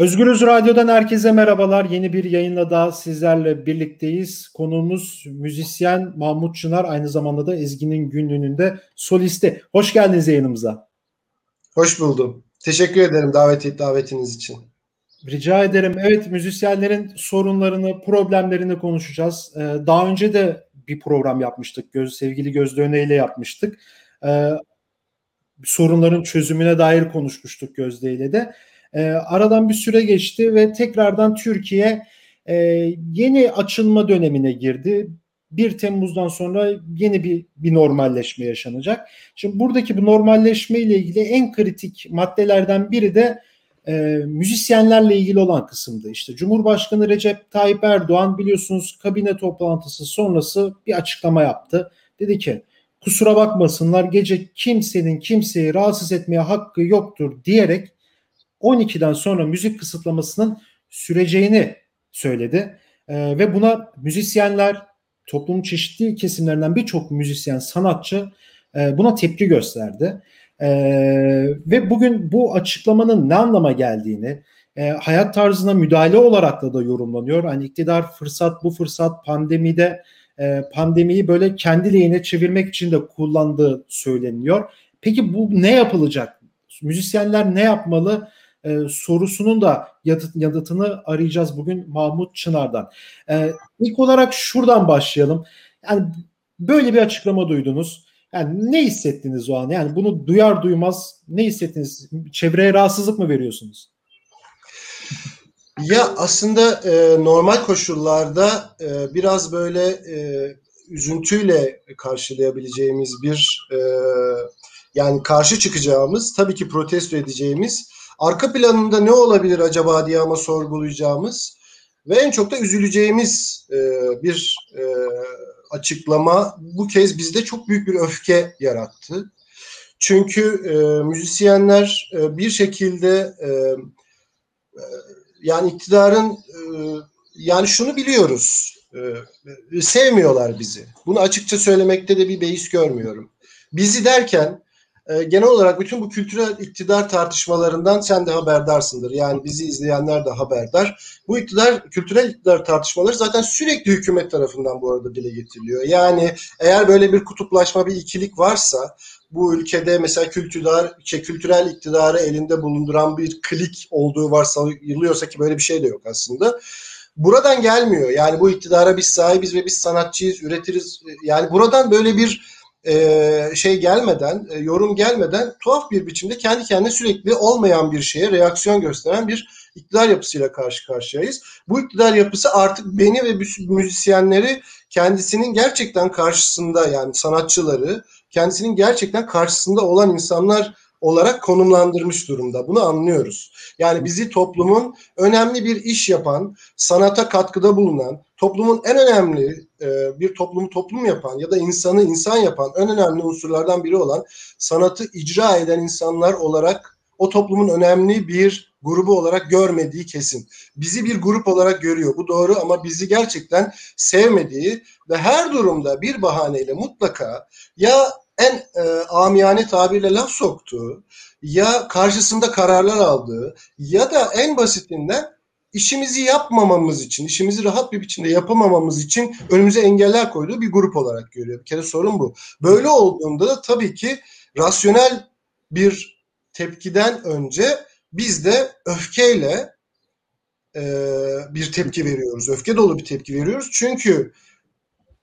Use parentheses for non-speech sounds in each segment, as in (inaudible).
Özgürüz Radyo'dan herkese merhabalar. Yeni bir yayınla daha sizlerle birlikteyiz. Konuğumuz müzisyen Mahmut Çınar, aynı zamanda da Ezgi'nin günlüğünün de solisti. Hoş geldiniz yayınımıza. Hoş buldum. Teşekkür ederim davet davetiniz için. Rica ederim. Evet müzisyenlerin sorunlarını, problemlerini konuşacağız. Ee, daha önce de bir program yapmıştık. Göz, sevgili Gözde Öne ile yapmıştık. Ee, sorunların çözümüne dair konuşmuştuk Gözde ile de. E, aradan bir süre geçti ve tekrardan Türkiye e, yeni açılma dönemine girdi. 1 Temmuz'dan sonra yeni bir, bir normalleşme yaşanacak. Şimdi buradaki bu normalleşme ile ilgili en kritik maddelerden biri de e, müzisyenlerle ilgili olan kısımda işte Cumhurbaşkanı Recep Tayyip Erdoğan biliyorsunuz kabine toplantısı sonrası bir açıklama yaptı. Dedi ki kusura bakmasınlar gece kimsenin kimseyi rahatsız etmeye hakkı yoktur diyerek 12'den sonra müzik kısıtlamasının süreceğini söyledi. E, ve buna müzisyenler, toplumun çeşitli kesimlerinden birçok müzisyen, sanatçı e, buna tepki gösterdi. E, ve bugün bu açıklamanın ne anlama geldiğini, e, hayat tarzına müdahale olarak da da yorumlanıyor. Hani iktidar fırsat bu fırsat pandemide e, pandemiyi böyle kendi lehine çevirmek için de kullandığı söyleniyor. Peki bu ne yapılacak? Müzisyenler ne yapmalı? E, sorusunun da yadıt, yadıtını arayacağız bugün Mahmut Çınar'dan. E, ilk olarak şuradan başlayalım. Yani böyle bir açıklama duydunuz. Yani ne hissettiniz o an? Yani bunu duyar duymaz ne hissettiniz? Çevreye rahatsızlık mı veriyorsunuz? Ya aslında e, normal koşullarda e, biraz böyle e, üzüntüyle karşılayabileceğimiz bir e, yani karşı çıkacağımız tabii ki protesto edeceğimiz arka planında ne olabilir acaba diye ama sorgulayacağımız ve en çok da üzüleceğimiz e, bir e, açıklama bu kez bizde çok büyük bir öfke yarattı. Çünkü e, müzisyenler e, bir şekilde e, e, yani iktidarın e, yani şunu biliyoruz e, sevmiyorlar bizi. Bunu açıkça söylemekte de bir beis görmüyorum. Bizi derken e, genel olarak bütün bu kültürel iktidar tartışmalarından sen de haberdarsındır. Yani bizi izleyenler de haberdar. Bu iktidar, kültürel iktidar tartışmaları zaten sürekli hükümet tarafından bu arada dile getiriliyor. Yani eğer böyle bir kutuplaşma, bir ikilik varsa bu ülkede mesela kültürel, şey, kültürel iktidarı elinde bulunduran bir klik olduğu varsa yılıyorsa ki böyle bir şey de yok aslında buradan gelmiyor. Yani bu iktidara biz sahibiz ve biz sanatçıyız, üretiriz. Yani buradan böyle bir e, şey gelmeden, e, yorum gelmeden tuhaf bir biçimde kendi kendine sürekli olmayan bir şeye reaksiyon gösteren bir iktidar yapısıyla karşı karşıyayız. Bu iktidar yapısı artık beni ve müzisyenleri kendisinin gerçekten karşısında yani sanatçıları kendisinin gerçekten karşısında olan insanlar olarak konumlandırmış durumda. Bunu anlıyoruz. Yani bizi toplumun önemli bir iş yapan, sanata katkıda bulunan, toplumun en önemli e, bir toplumu toplum yapan ya da insanı insan yapan en önemli unsurlardan biri olan sanatı icra eden insanlar olarak o toplumun önemli bir grubu olarak görmediği kesin. Bizi bir grup olarak görüyor. Bu doğru ama bizi gerçekten sevmediği ve her durumda bir bahaneyle mutlaka ya en e, amiyane tabirle laf soktuğu ya karşısında kararlar aldığı ya da en basitinden işimizi yapmamamız için, işimizi rahat bir biçimde yapamamamız için önümüze engeller koyduğu bir grup olarak görüyor. Bir kere sorun bu. Böyle olduğunda da tabii ki rasyonel bir tepkiden önce biz de öfkeyle e, bir tepki veriyoruz. Öfke dolu bir tepki veriyoruz. Çünkü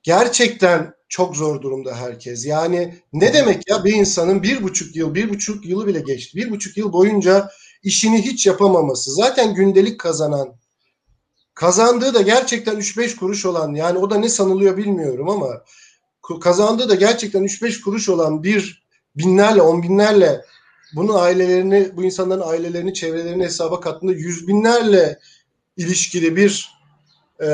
gerçekten çok zor durumda herkes. Yani ne demek ya bir insanın bir buçuk yıl, bir buçuk yılı bile geçti. Bir buçuk yıl boyunca işini hiç yapamaması. Zaten gündelik kazanan, kazandığı da gerçekten 3-5 kuruş olan yani o da ne sanılıyor bilmiyorum ama kazandığı da gerçekten 3-5 kuruş olan bir binlerle, on binlerle bunun ailelerini, bu insanların ailelerini, çevrelerini hesaba kattığında yüz binlerle ilişkili bir e,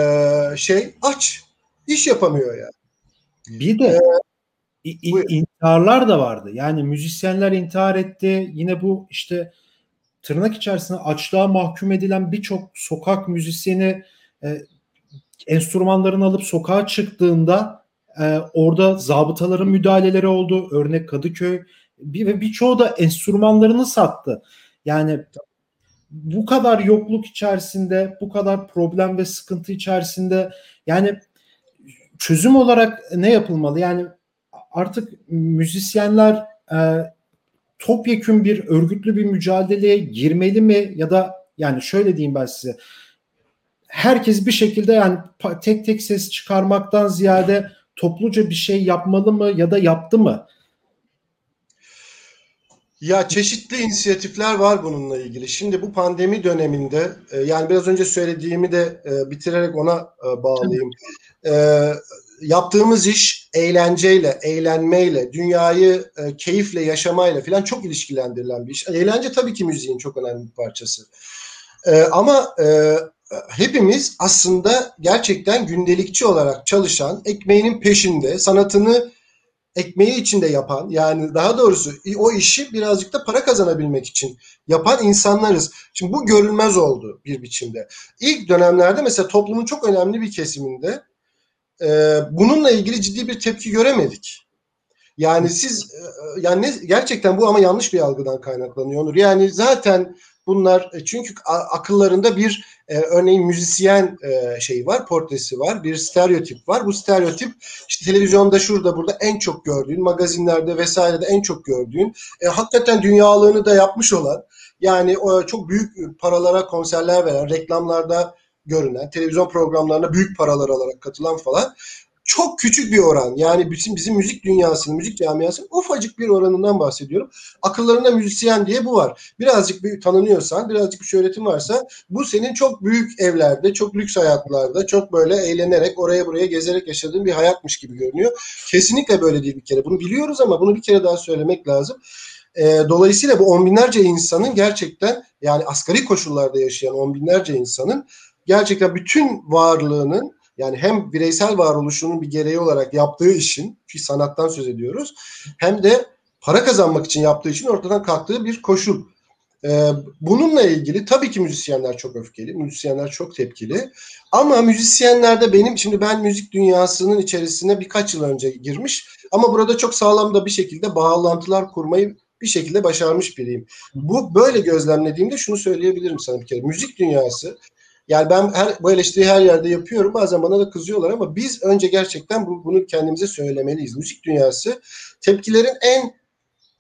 şey aç. iş yapamıyor yani. Bir de ee, intiharlar da vardı. Yani müzisyenler intihar etti. Yine bu işte tırnak içerisinde açlığa mahkum edilen birçok sokak müzisyeni e, enstrümanlarını alıp sokağa çıktığında e, orada zabıtaların müdahaleleri oldu. Örnek Kadıköy bir, ve birçoğu da enstrümanlarını sattı. Yani bu kadar yokluk içerisinde, bu kadar problem ve sıkıntı içerisinde yani çözüm olarak ne yapılmalı? Yani artık müzisyenler e, topyekün bir örgütlü bir mücadeleye girmeli mi ya da yani şöyle diyeyim ben size herkes bir şekilde yani tek tek ses çıkarmaktan ziyade topluca bir şey yapmalı mı ya da yaptı mı? Ya çeşitli inisiyatifler var bununla ilgili. Şimdi bu pandemi döneminde e, yani biraz önce söylediğimi de e, bitirerek ona e, bağlayayım. Yaptığımız iş eğlenceyle, eğlenmeyle, dünyayı keyifle yaşamayla falan çok ilişkilendirilen bir iş. Eğlence tabii ki müziğin çok önemli bir parçası. Ama hepimiz aslında gerçekten gündelikçi olarak çalışan, ekmeğinin peşinde, sanatını ekmeği içinde yapan yani daha doğrusu o işi birazcık da para kazanabilmek için yapan insanlarız. Şimdi bu görülmez oldu bir biçimde. İlk dönemlerde mesela toplumun çok önemli bir kesiminde e, bununla ilgili ciddi bir tepki göremedik. Yani siz e, yani ne, gerçekten bu ama yanlış bir algıdan kaynaklanıyor Onur. Yani zaten bunlar e, çünkü akıllarında bir e, örneğin müzisyen e, şeyi var, portresi var, bir stereotip var. Bu stereotip işte televizyonda şurada burada en çok gördüğün, magazinlerde vesairede en çok gördüğün, e, hakikaten dünyalığını da yapmış olan, yani o çok büyük paralara konserler veren, reklamlarda görünen, televizyon programlarına büyük paralar alarak katılan falan çok küçük bir oran. Yani bizim bizim müzik dünyasının, müzik camiasının ufacık bir oranından bahsediyorum. Akıllarında müzisyen diye bu var. Birazcık bir tanınıyorsan, birazcık bir şöhretin varsa bu senin çok büyük evlerde, çok lüks hayatlarda, çok böyle eğlenerek oraya buraya gezerek yaşadığın bir hayatmış gibi görünüyor. Kesinlikle böyle değil bir kere. Bunu biliyoruz ama bunu bir kere daha söylemek lazım. E, dolayısıyla bu on binlerce insanın gerçekten yani asgari koşullarda yaşayan on binlerce insanın gerçekten bütün varlığının yani hem bireysel varoluşunun bir gereği olarak yaptığı işin, ki sanattan söz ediyoruz, hem de para kazanmak için yaptığı için ortadan kalktığı bir koşul. Ee, bununla ilgili tabii ki müzisyenler çok öfkeli, müzisyenler çok tepkili. Ama müzisyenlerde benim, şimdi ben müzik dünyasının içerisine birkaç yıl önce girmiş ama burada çok sağlam da bir şekilde bağlantılar kurmayı bir şekilde başarmış biriyim. Bu böyle gözlemlediğimde şunu söyleyebilirim sana bir kere. Müzik dünyası yani ben her, bu eleştiriyi her yerde yapıyorum. Bazen bana da kızıyorlar ama biz önce gerçekten bu, bunu kendimize söylemeliyiz. Müzik dünyası tepkilerin en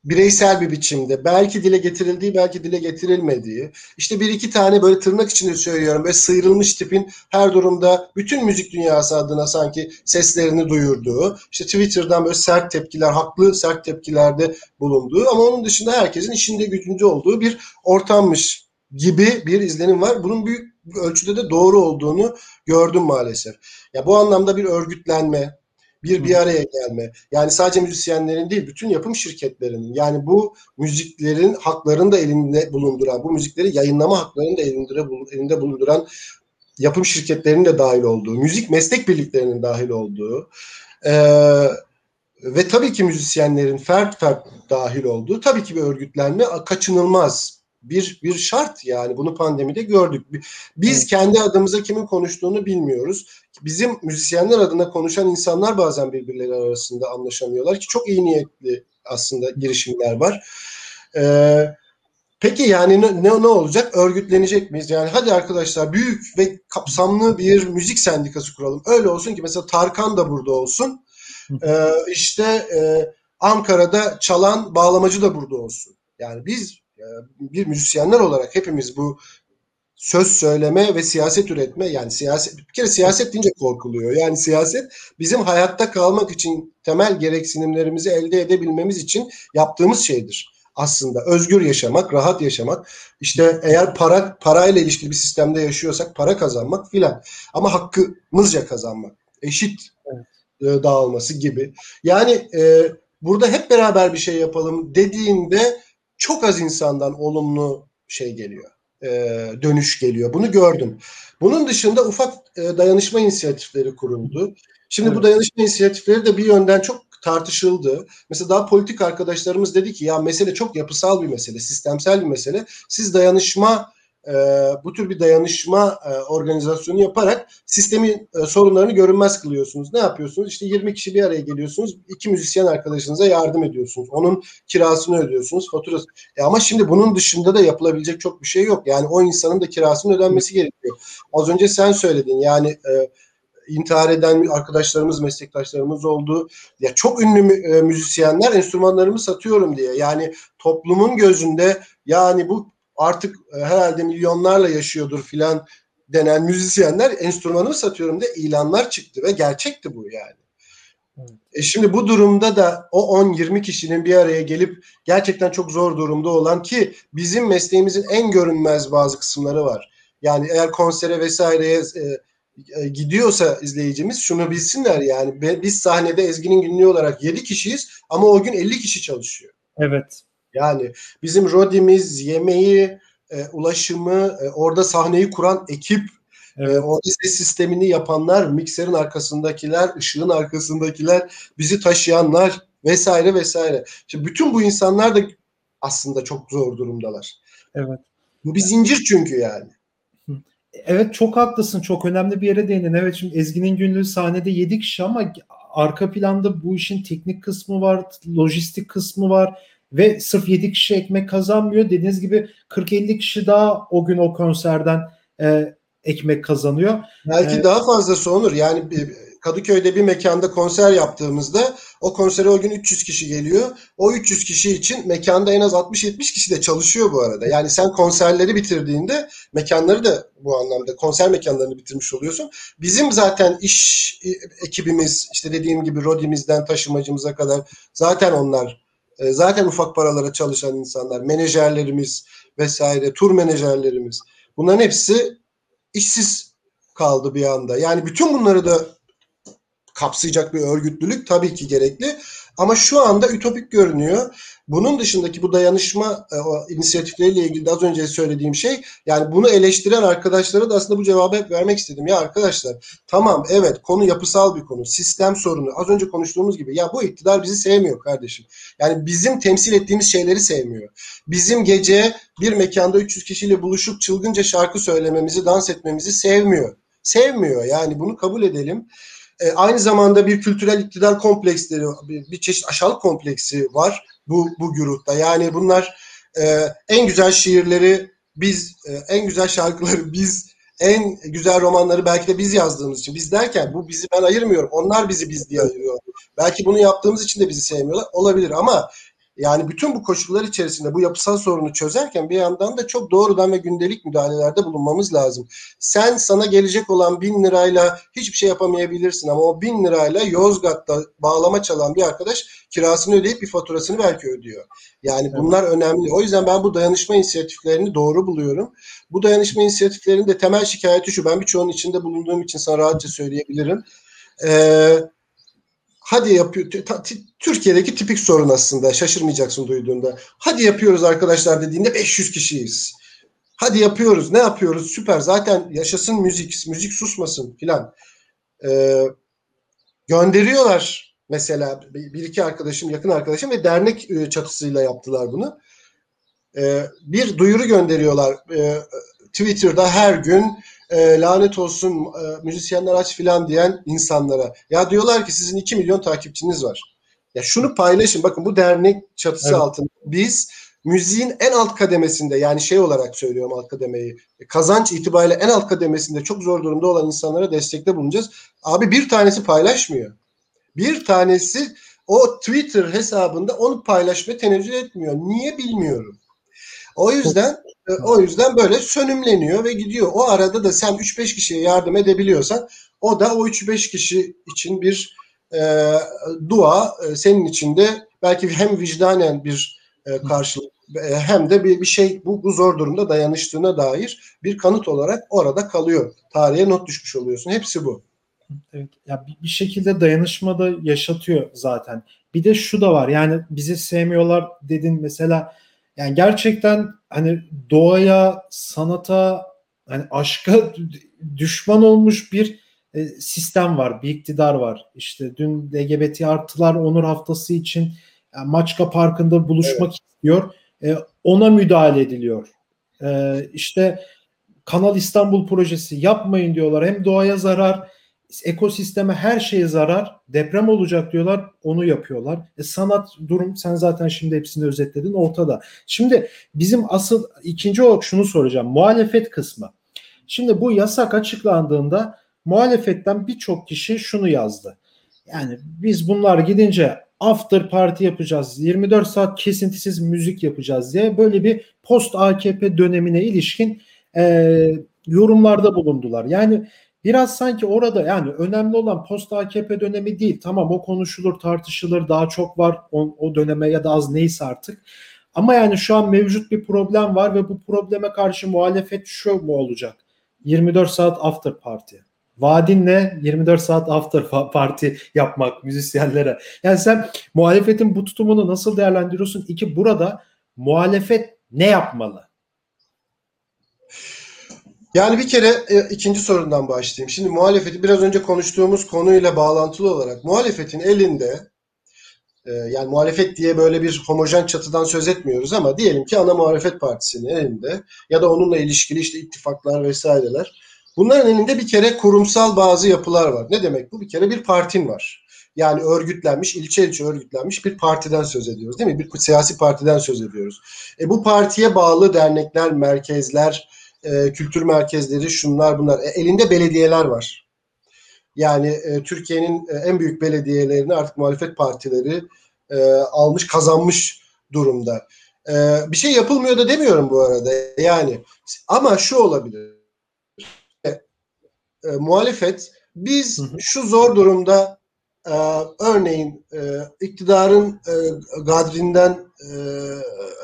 bireysel bir biçimde belki dile getirildiği belki dile getirilmediği işte bir iki tane böyle tırnak içinde söylüyorum böyle sıyrılmış tipin her durumda bütün müzik dünyası adına sanki seslerini duyurduğu işte Twitter'dan böyle sert tepkiler haklı sert tepkilerde bulunduğu ama onun dışında herkesin işinde gücünde olduğu bir ortammış gibi bir izlenim var. Bunun büyük ölçüde de doğru olduğunu gördüm maalesef. Ya bu anlamda bir örgütlenme, bir bir araya gelme. Yani sadece müzisyenlerin değil, bütün yapım şirketlerinin yani bu müziklerin haklarını da elinde bulunduran, bu müzikleri yayınlama haklarını da elinde, elinde bulunduran yapım şirketlerinin de dahil olduğu, müzik meslek birliklerinin dahil olduğu e, ve tabii ki müzisyenlerin fert fert dahil olduğu tabii ki bir örgütlenme kaçınılmaz bir bir şart yani bunu pandemide gördük. Biz evet. kendi adımıza kimin konuştuğunu bilmiyoruz. Bizim müzisyenler adına konuşan insanlar bazen birbirleri arasında anlaşamıyorlar ki çok iyi niyetli aslında girişimler var. Ee, peki yani ne, ne, olacak? Örgütlenecek miyiz? Yani hadi arkadaşlar büyük ve kapsamlı bir müzik sendikası kuralım. Öyle olsun ki mesela Tarkan da burada olsun. Ee, işte e, Ankara'da çalan bağlamacı da burada olsun. Yani biz bir müzisyenler olarak hepimiz bu söz söyleme ve siyaset üretme yani siyaset bir kere siyaset deyince korkuluyor. Yani siyaset bizim hayatta kalmak için temel gereksinimlerimizi elde edebilmemiz için yaptığımız şeydir aslında. Özgür yaşamak, rahat yaşamak. İşte eğer para parayla ilişkili bir sistemde yaşıyorsak para kazanmak filan. Ama hakkımızca kazanmak. Eşit evet. E, dağılması gibi. Yani e, burada hep beraber bir şey yapalım dediğinde çok az insandan olumlu şey geliyor. E, dönüş geliyor. Bunu gördüm. Bunun dışında ufak e, dayanışma inisiyatifleri kuruldu. Şimdi evet. bu dayanışma inisiyatifleri de bir yönden çok tartışıldı. Mesela daha politik arkadaşlarımız dedi ki ya mesele çok yapısal bir mesele, sistemsel bir mesele. Siz dayanışma e, bu tür bir dayanışma e, organizasyonu yaparak sistemin e, sorunlarını görünmez kılıyorsunuz. Ne yapıyorsunuz? İşte 20 kişi bir araya geliyorsunuz. iki müzisyen arkadaşınıza yardım ediyorsunuz. Onun kirasını ödüyorsunuz. Faturası. E ama şimdi bunun dışında da yapılabilecek çok bir şey yok. Yani o insanın da kirasının ödenmesi gerekiyor. Az önce sen söyledin. Yani e, intihar eden arkadaşlarımız, meslektaşlarımız oldu. Ya çok ünlü e, müzisyenler enstrümanlarımı satıyorum diye. Yani toplumun gözünde yani bu artık e, herhalde milyonlarla yaşıyordur filan denen müzisyenler enstrümanımı satıyorum diye ilanlar çıktı ve gerçekti bu yani. E şimdi bu durumda da o 10-20 kişinin bir araya gelip gerçekten çok zor durumda olan ki bizim mesleğimizin en görünmez bazı kısımları var. Yani eğer konsere vesaireye e, e, gidiyorsa izleyicimiz şunu bilsinler yani biz sahnede Ezgi'nin günlüğü olarak 7 kişiyiz ama o gün 50 kişi çalışıyor. Evet. Yani bizim rodimiz, yemeği, e, ulaşımı, e, orada sahneyi kuran ekip, e, evet. e, orada ses sistemini yapanlar, mikserin arkasındakiler, ışığın arkasındakiler, bizi taşıyanlar vesaire vesaire. Şimdi bütün bu insanlar da aslında çok zor durumdalar. Evet. Bu bir zincir çünkü yani. Evet çok haklısın. Çok önemli bir yere değindin. Evet şimdi Ezgi'nin günlüğü sahnede 7 kişi ama arka planda bu işin teknik kısmı var, lojistik kısmı var ve sırf 7 kişi ekmek kazanmıyor. Dediğiniz gibi 40-50 kişi daha o gün o konserden e, ekmek kazanıyor. Belki ee, daha fazlası olur. Yani Kadıköy'de bir mekanda konser yaptığımızda o konsere o gün 300 kişi geliyor. O 300 kişi için mekanda en az 60-70 kişi de çalışıyor bu arada. Yani sen konserleri bitirdiğinde mekanları da bu anlamda konser mekanlarını bitirmiş oluyorsun. Bizim zaten iş e, ekibimiz işte dediğim gibi Rodimizden taşımacımıza kadar zaten onlar e, zaten ufak paralara çalışan insanlar, menajerlerimiz vesaire, tur menajerlerimiz. Bunların hepsi işsiz kaldı bir anda. Yani bütün bunları da kapsayacak bir örgütlülük tabii ki gerekli. Ama şu anda ütopik görünüyor. Bunun dışındaki bu dayanışma e, inisiyatifleriyle ilgili de az önce söylediğim şey yani bunu eleştiren arkadaşlara da aslında bu cevabı hep vermek istedim. Ya arkadaşlar tamam evet konu yapısal bir konu. Sistem sorunu. Az önce konuştuğumuz gibi ya bu iktidar bizi sevmiyor kardeşim. Yani bizim temsil ettiğimiz şeyleri sevmiyor. Bizim gece bir mekanda 300 kişiyle buluşup çılgınca şarkı söylememizi, dans etmemizi sevmiyor. Sevmiyor yani bunu kabul edelim. E, aynı zamanda bir kültürel iktidar kompleksleri, bir, bir çeşit aşağılık kompleksi var bu, bu grupta. Yani bunlar e, en güzel şiirleri biz, e, en güzel şarkıları biz, en güzel romanları belki de biz yazdığımız için. Biz derken bu bizi ben ayırmıyorum. Onlar bizi biz diye ayırıyor. Belki bunu yaptığımız için de bizi sevmiyorlar. Olabilir ama yani bütün bu koşullar içerisinde bu yapısal sorunu çözerken bir yandan da çok doğrudan ve gündelik müdahalelerde bulunmamız lazım. Sen sana gelecek olan bin lirayla hiçbir şey yapamayabilirsin ama o bin lirayla Yozgat'ta bağlama çalan bir arkadaş kirasını ödeyip bir faturasını belki ödüyor. Yani bunlar evet. önemli. O yüzden ben bu dayanışma inisiyatiflerini doğru buluyorum. Bu dayanışma inisiyatiflerinin de temel şikayeti şu. Ben birçoğunun içinde bulunduğum için sana rahatça söyleyebilirim. Ee, hadi yapıyor. Türkiye'deki tipik sorun aslında şaşırmayacaksın duyduğunda. Hadi yapıyoruz arkadaşlar dediğinde 500 kişiyiz. Hadi yapıyoruz. Ne yapıyoruz? Süper. Zaten yaşasın müzik. Müzik susmasın filan. Ee, gönderiyorlar mesela bir iki arkadaşım, yakın arkadaşım ve dernek e, çatısıyla yaptılar bunu. Ee, bir duyuru gönderiyorlar. Ee, Twitter'da her gün e, lanet olsun e, müzisyenler aç filan diyen insanlara. Ya diyorlar ki sizin 2 milyon takipçiniz var. Ya şunu paylaşın. Bakın bu dernek çatısı evet. altında biz müziğin en alt kademesinde yani şey olarak söylüyorum alt kademeyi kazanç itibariyle en alt kademesinde çok zor durumda olan insanlara destekte bulunacağız. Abi bir tanesi paylaşmıyor. Bir tanesi o Twitter hesabında onu paylaşmaya tenezzül etmiyor. Niye bilmiyorum. O yüzden e, o yüzden böyle sönümleniyor ve gidiyor. O arada da sen 3-5 kişiye yardım edebiliyorsan o da o 3-5 kişi için bir e, dua e, senin için de belki hem vicdanen bir e, karşılık e, hem de bir, bir şey bu, bu zor durumda dayanıştığına dair bir kanıt olarak orada kalıyor. Tarihe not düşmüş oluyorsun. Hepsi bu. Evet, ya bir, bir şekilde dayanışma da yaşatıyor zaten. Bir de şu da var. Yani bizi sevmiyorlar dedin mesela yani gerçekten hani doğaya, sanata, hani aşka düşman olmuş bir e, sistem var, bir iktidar var. İşte dün LGBT artılar onur haftası için yani Maçka Parkı'nda buluşmak evet. istiyor. E, ona müdahale ediliyor. E, işte Kanal İstanbul projesi yapmayın diyorlar. Hem doğaya zarar, ekosisteme her şeye zarar. Deprem olacak diyorlar. Onu yapıyorlar. E, sanat durum sen zaten şimdi hepsini özetledin ortada. Şimdi bizim asıl ikinci olarak şunu soracağım. Muhalefet kısmı. Şimdi bu yasak açıklandığında muhalefetten birçok kişi şunu yazdı. Yani biz bunlar gidince after party yapacağız. 24 saat kesintisiz müzik yapacağız diye böyle bir post AKP dönemine ilişkin e, yorumlarda bulundular. Yani biraz sanki orada yani önemli olan post AKP dönemi değil. Tamam o konuşulur, tartışılır, daha çok var o, o döneme ya da az neyse artık. Ama yani şu an mevcut bir problem var ve bu probleme karşı muhalefet şu mu olacak? 24 saat after party. Vaadin ne? 24 saat after party yapmak müzisyenlere. Yani sen muhalefetin bu tutumunu nasıl değerlendiriyorsun? İki burada muhalefet ne yapmalı? Yani bir kere e, ikinci sorundan başlayayım. Şimdi muhalefeti biraz önce konuştuğumuz konuyla bağlantılı olarak muhalefetin elinde e, yani muhalefet diye böyle bir homojen çatıdan söz etmiyoruz ama diyelim ki ana muhalefet partisinin elinde ya da onunla ilişkili işte ittifaklar vesaireler. Bunların elinde bir kere kurumsal bazı yapılar var. Ne demek bu? Bir kere bir partin var. Yani örgütlenmiş, ilçe ilçe örgütlenmiş bir partiden söz ediyoruz değil mi? Bir siyasi partiden söz ediyoruz. E, bu partiye bağlı dernekler, merkezler, e, kültür merkezleri, şunlar bunlar. E, elinde belediyeler var. Yani e, Türkiye'nin e, en büyük belediyelerini artık muhalefet partileri e, almış, kazanmış durumda. E, bir şey yapılmıyor da demiyorum bu arada. Yani ama şu olabilir. E, e, muhalefet biz şu zor durumda e, örneğin e, iktidarın e, gadrinden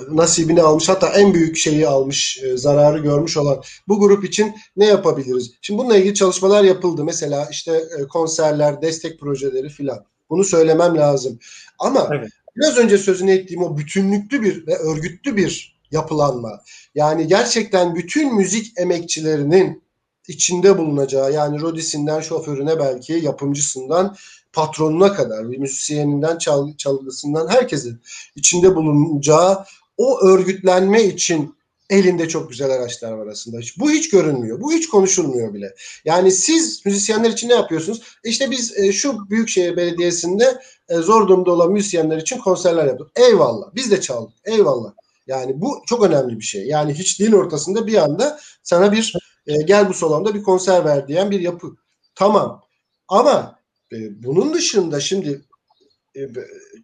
nasibini almış hatta en büyük şeyi almış e, zararı görmüş olan bu grup için ne yapabiliriz? Şimdi bununla ilgili çalışmalar yapıldı. Mesela işte e, konserler, destek projeleri filan. Bunu söylemem lazım. Ama evet. biraz önce sözünü ettiğim o bütünlüklü bir ve örgütlü bir yapılanma. Yani gerçekten bütün müzik emekçilerinin içinde bulunacağı yani rodisinden şoförüne belki yapımcısından patronuna kadar, bir müzisyeninden çal, çalgısından herkesin içinde bulunacağı o örgütlenme için elinde çok güzel araçlar var aslında. Bu hiç görünmüyor. Bu hiç konuşulmuyor bile. Yani siz müzisyenler için ne yapıyorsunuz? İşte biz e, şu Büyükşehir Belediyesi'nde e, zor durumda olan müzisyenler için konserler yaptık. Eyvallah. Biz de çaldık. Eyvallah. Yani bu çok önemli bir şey. Yani hiçliğin ortasında bir anda sana bir e, gel bu salonda bir konser ver diyen bir yapı. Tamam. Ama e, bunun dışında şimdi e,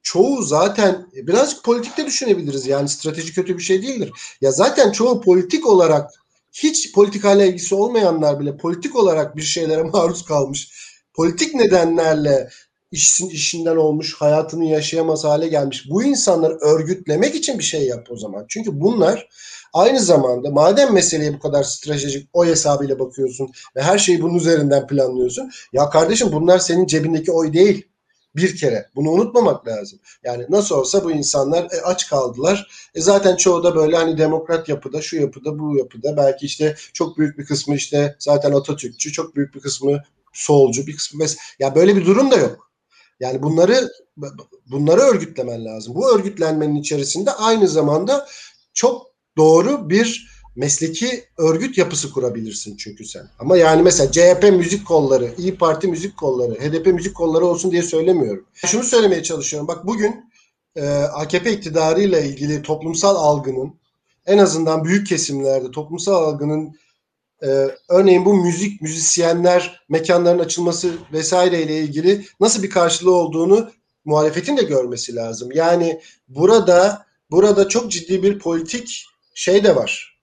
çoğu zaten e, birazcık politikte düşünebiliriz. Yani strateji kötü bir şey değildir. Ya zaten çoğu politik olarak hiç politikayla ilgisi olmayanlar bile politik olarak bir şeylere (laughs) maruz kalmış. Politik nedenlerle işin işinden olmuş, hayatını yaşayamaz hale gelmiş. Bu insanları örgütlemek için bir şey yap o zaman. Çünkü bunlar aynı zamanda madem meseleye bu kadar stratejik o hesabıyla bakıyorsun ve her şeyi bunun üzerinden planlıyorsun. Ya kardeşim bunlar senin cebindeki oy değil bir kere. Bunu unutmamak lazım. Yani nasıl olsa bu insanlar e, aç kaldılar. E zaten çoğu da böyle hani demokrat yapıda, şu yapıda, bu yapıda. Belki işte çok büyük bir kısmı işte zaten Atatürkçü, çok büyük bir kısmı solcu, bir kısmı mes ya böyle bir durum da yok. Yani bunları bunları örgütlemen lazım. Bu örgütlenmenin içerisinde aynı zamanda çok doğru bir mesleki örgüt yapısı kurabilirsin çünkü sen. Ama yani mesela CHP müzik kolları, İyi Parti müzik kolları, HDP müzik kolları olsun diye söylemiyorum. Şunu söylemeye çalışıyorum. Bak bugün e, AKP iktidarıyla ilgili toplumsal algının en azından büyük kesimlerde toplumsal algının e, örneğin bu müzik, müzisyenler, mekanların açılması vesaire ile ilgili nasıl bir karşılığı olduğunu muhalefetin de görmesi lazım. Yani burada burada çok ciddi bir politik şey de var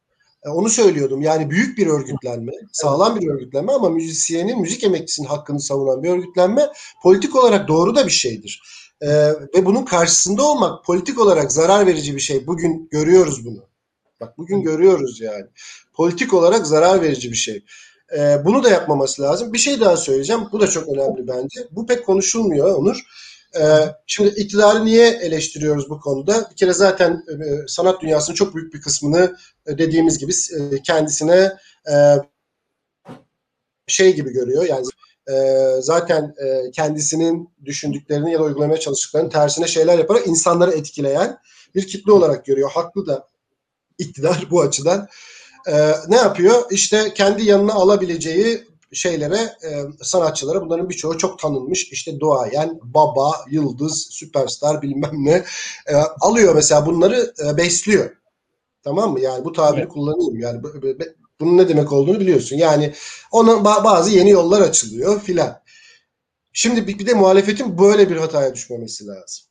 e, onu söylüyordum. Yani büyük bir örgütlenme, sağlam bir örgütlenme ama müzisyenin, müzik emekçisinin hakkını savunan bir örgütlenme politik olarak doğru da bir şeydir. Ee, ve bunun karşısında olmak politik olarak zarar verici bir şey. Bugün görüyoruz bunu. Bak bugün görüyoruz yani. Politik olarak zarar verici bir şey. Ee, bunu da yapmaması lazım. Bir şey daha söyleyeceğim. Bu da çok önemli bence. Bu pek konuşulmuyor Onur. Ee, şimdi iktidarı niye eleştiriyoruz bu konuda? Bir kere zaten e, sanat dünyasının çok büyük bir kısmını e, dediğimiz gibi e, kendisine şey gibi görüyor. Yani zaten kendisinin düşündüklerini ya da uygulamaya çalıştıklarını tersine şeyler yaparak insanları etkileyen bir kitle olarak görüyor. Haklı da. iktidar bu açıdan. E, ne yapıyor? İşte kendi yanına alabileceği şeylere, e, sanatçılara bunların birçoğu çok tanınmış. İşte duayen, baba, yıldız, süperstar bilmem ne e, alıyor mesela bunları e, besliyor. Tamam mı? Yani bu tabiri evet. kullanayım. Yani bunun ne demek olduğunu biliyorsun. Yani ona bazı yeni yollar açılıyor filan. Şimdi bir de muhalefetin böyle bir hataya düşmemesi lazım.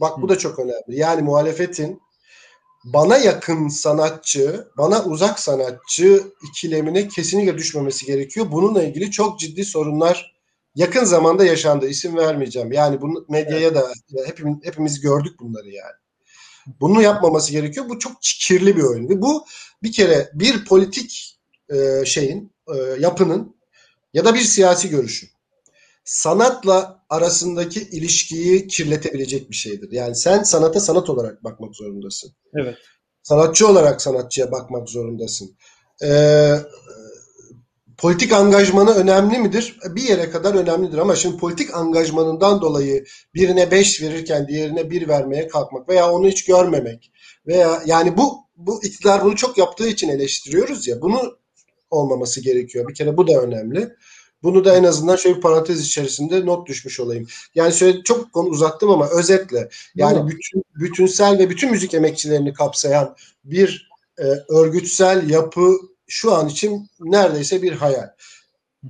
Bak bu da çok önemli. Yani muhalefetin bana yakın sanatçı, bana uzak sanatçı ikilemine kesinlikle düşmemesi gerekiyor. Bununla ilgili çok ciddi sorunlar yakın zamanda yaşandı. İsim vermeyeceğim. Yani bunu medyaya da hepimiz, hepimiz gördük bunları yani. Bunu yapmaması gerekiyor. Bu çok kirli bir oyun. Bu bir kere bir politik şeyin, yapının ya da bir siyasi görüşün sanatla arasındaki ilişkiyi kirletebilecek bir şeydir. Yani sen sanata sanat olarak bakmak zorundasın. Evet. Sanatçı olarak sanatçıya bakmak zorundasın. Ee, politik angajmanı önemli midir? Bir yere kadar önemlidir ama şimdi politik angajmanından dolayı birine beş verirken diğerine bir vermeye kalkmak veya onu hiç görmemek veya yani bu bu iktidar bunu çok yaptığı için eleştiriyoruz ya bunu olmaması gerekiyor. Bir kere bu da önemli. Bunu da en azından şöyle bir parantez içerisinde not düşmüş olayım. Yani şöyle çok konu uzattım ama özetle yani bütün bütünsel ve bütün müzik emekçilerini kapsayan bir e, örgütsel yapı şu an için neredeyse bir hayal.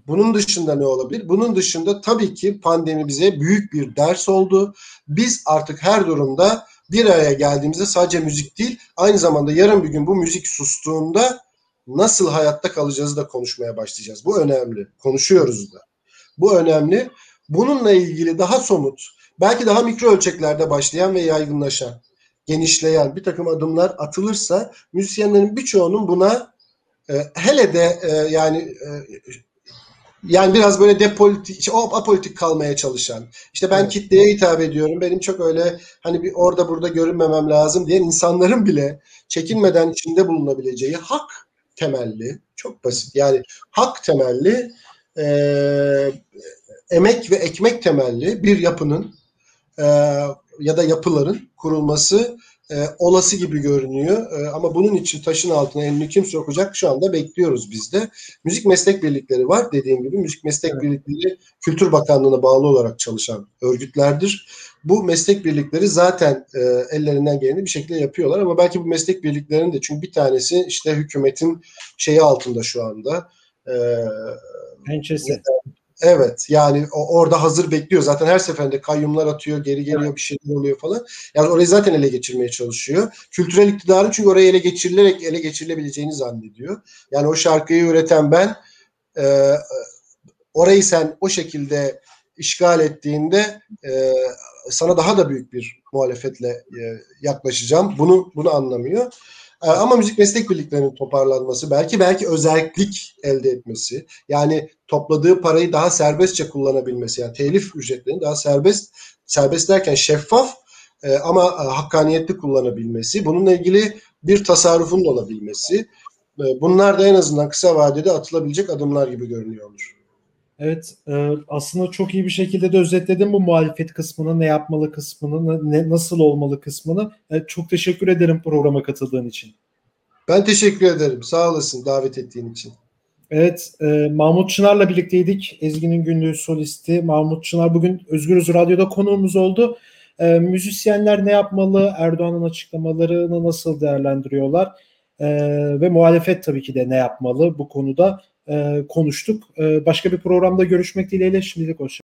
Bunun dışında ne olabilir? Bunun dışında tabii ki pandemi bize büyük bir ders oldu. Biz artık her durumda bir araya geldiğimizde sadece müzik değil, aynı zamanda yarın bir gün bu müzik sustuğunda nasıl hayatta kalacağızı da konuşmaya başlayacağız. Bu önemli. Konuşuyoruz da. Bu önemli. Bununla ilgili daha somut, belki daha mikro ölçeklerde başlayan ve yaygınlaşan, genişleyen bir takım adımlar atılırsa müzisyenlerin birçoğunun buna e, hele de e, yani e, yani biraz böyle depolitik, o apolitik kalmaya çalışan. İşte ben evet. kitleye hitap ediyorum. Benim çok öyle hani bir orada burada görünmemem lazım diyen insanların bile çekinmeden içinde bulunabileceği hak temelli, çok basit. Yani hak temelli, e, emek ve ekmek temelli bir yapının e, ya da yapıların kurulması e, olası gibi görünüyor. E, ama bunun için taşın altına elini kim sokacak şu anda bekliyoruz biz de. Müzik meslek birlikleri var dediğim gibi. Müzik meslek evet. birlikleri Kültür Bakanlığı'na bağlı olarak çalışan örgütlerdir. Bu meslek birlikleri zaten e, ellerinden geleni bir şekilde yapıyorlar ama belki bu meslek birliklerinin de çünkü bir tanesi işte hükümetin şeyi altında şu anda. E, Pençesi. Evet yani orada hazır bekliyor. Zaten her seferinde kayyumlar atıyor, geri geliyor evet. bir şeyler oluyor falan. Yani orayı zaten ele geçirmeye çalışıyor. Kültürel iktidarın çünkü orayı ele geçirilerek ele geçirilebileceğini zannediyor. Yani o şarkıyı üreten ben e, orayı sen o şekilde işgal ettiğinde e, sana daha da büyük bir muhalefetle e, yaklaşacağım. Bunu bunu anlamıyor. E, ama müzik meslek birliklerinin toparlanması, belki belki özellik elde etmesi, yani topladığı parayı daha serbestçe kullanabilmesi, yani telif ücretlerini daha serbest, serbest derken şeffaf e, ama hakkaniyetli kullanabilmesi, bununla ilgili bir tasarrufun da olabilmesi, bunlar da en azından kısa vadede atılabilecek adımlar gibi görünüyor. Evet, e, aslında çok iyi bir şekilde de özetledin bu muhalefet kısmını, ne yapmalı kısmını, ne, nasıl olmalı kısmını. E, çok teşekkür ederim programa katıldığın için. Ben teşekkür ederim. Sağ olasın davet ettiğin için. Evet, e, Mahmut Çınar'la birlikteydik. Ezgi'nin günlüğü solisti. Mahmut Çınar bugün Özgürüz Radyo'da konuğumuz oldu. E, müzisyenler ne yapmalı? Erdoğan'ın açıklamalarını nasıl değerlendiriyorlar? E, ve muhalefet tabii ki de ne yapmalı bu konuda? E, konuştuk. E, başka bir programda görüşmek dileğiyle şimdilik hoşçakalın.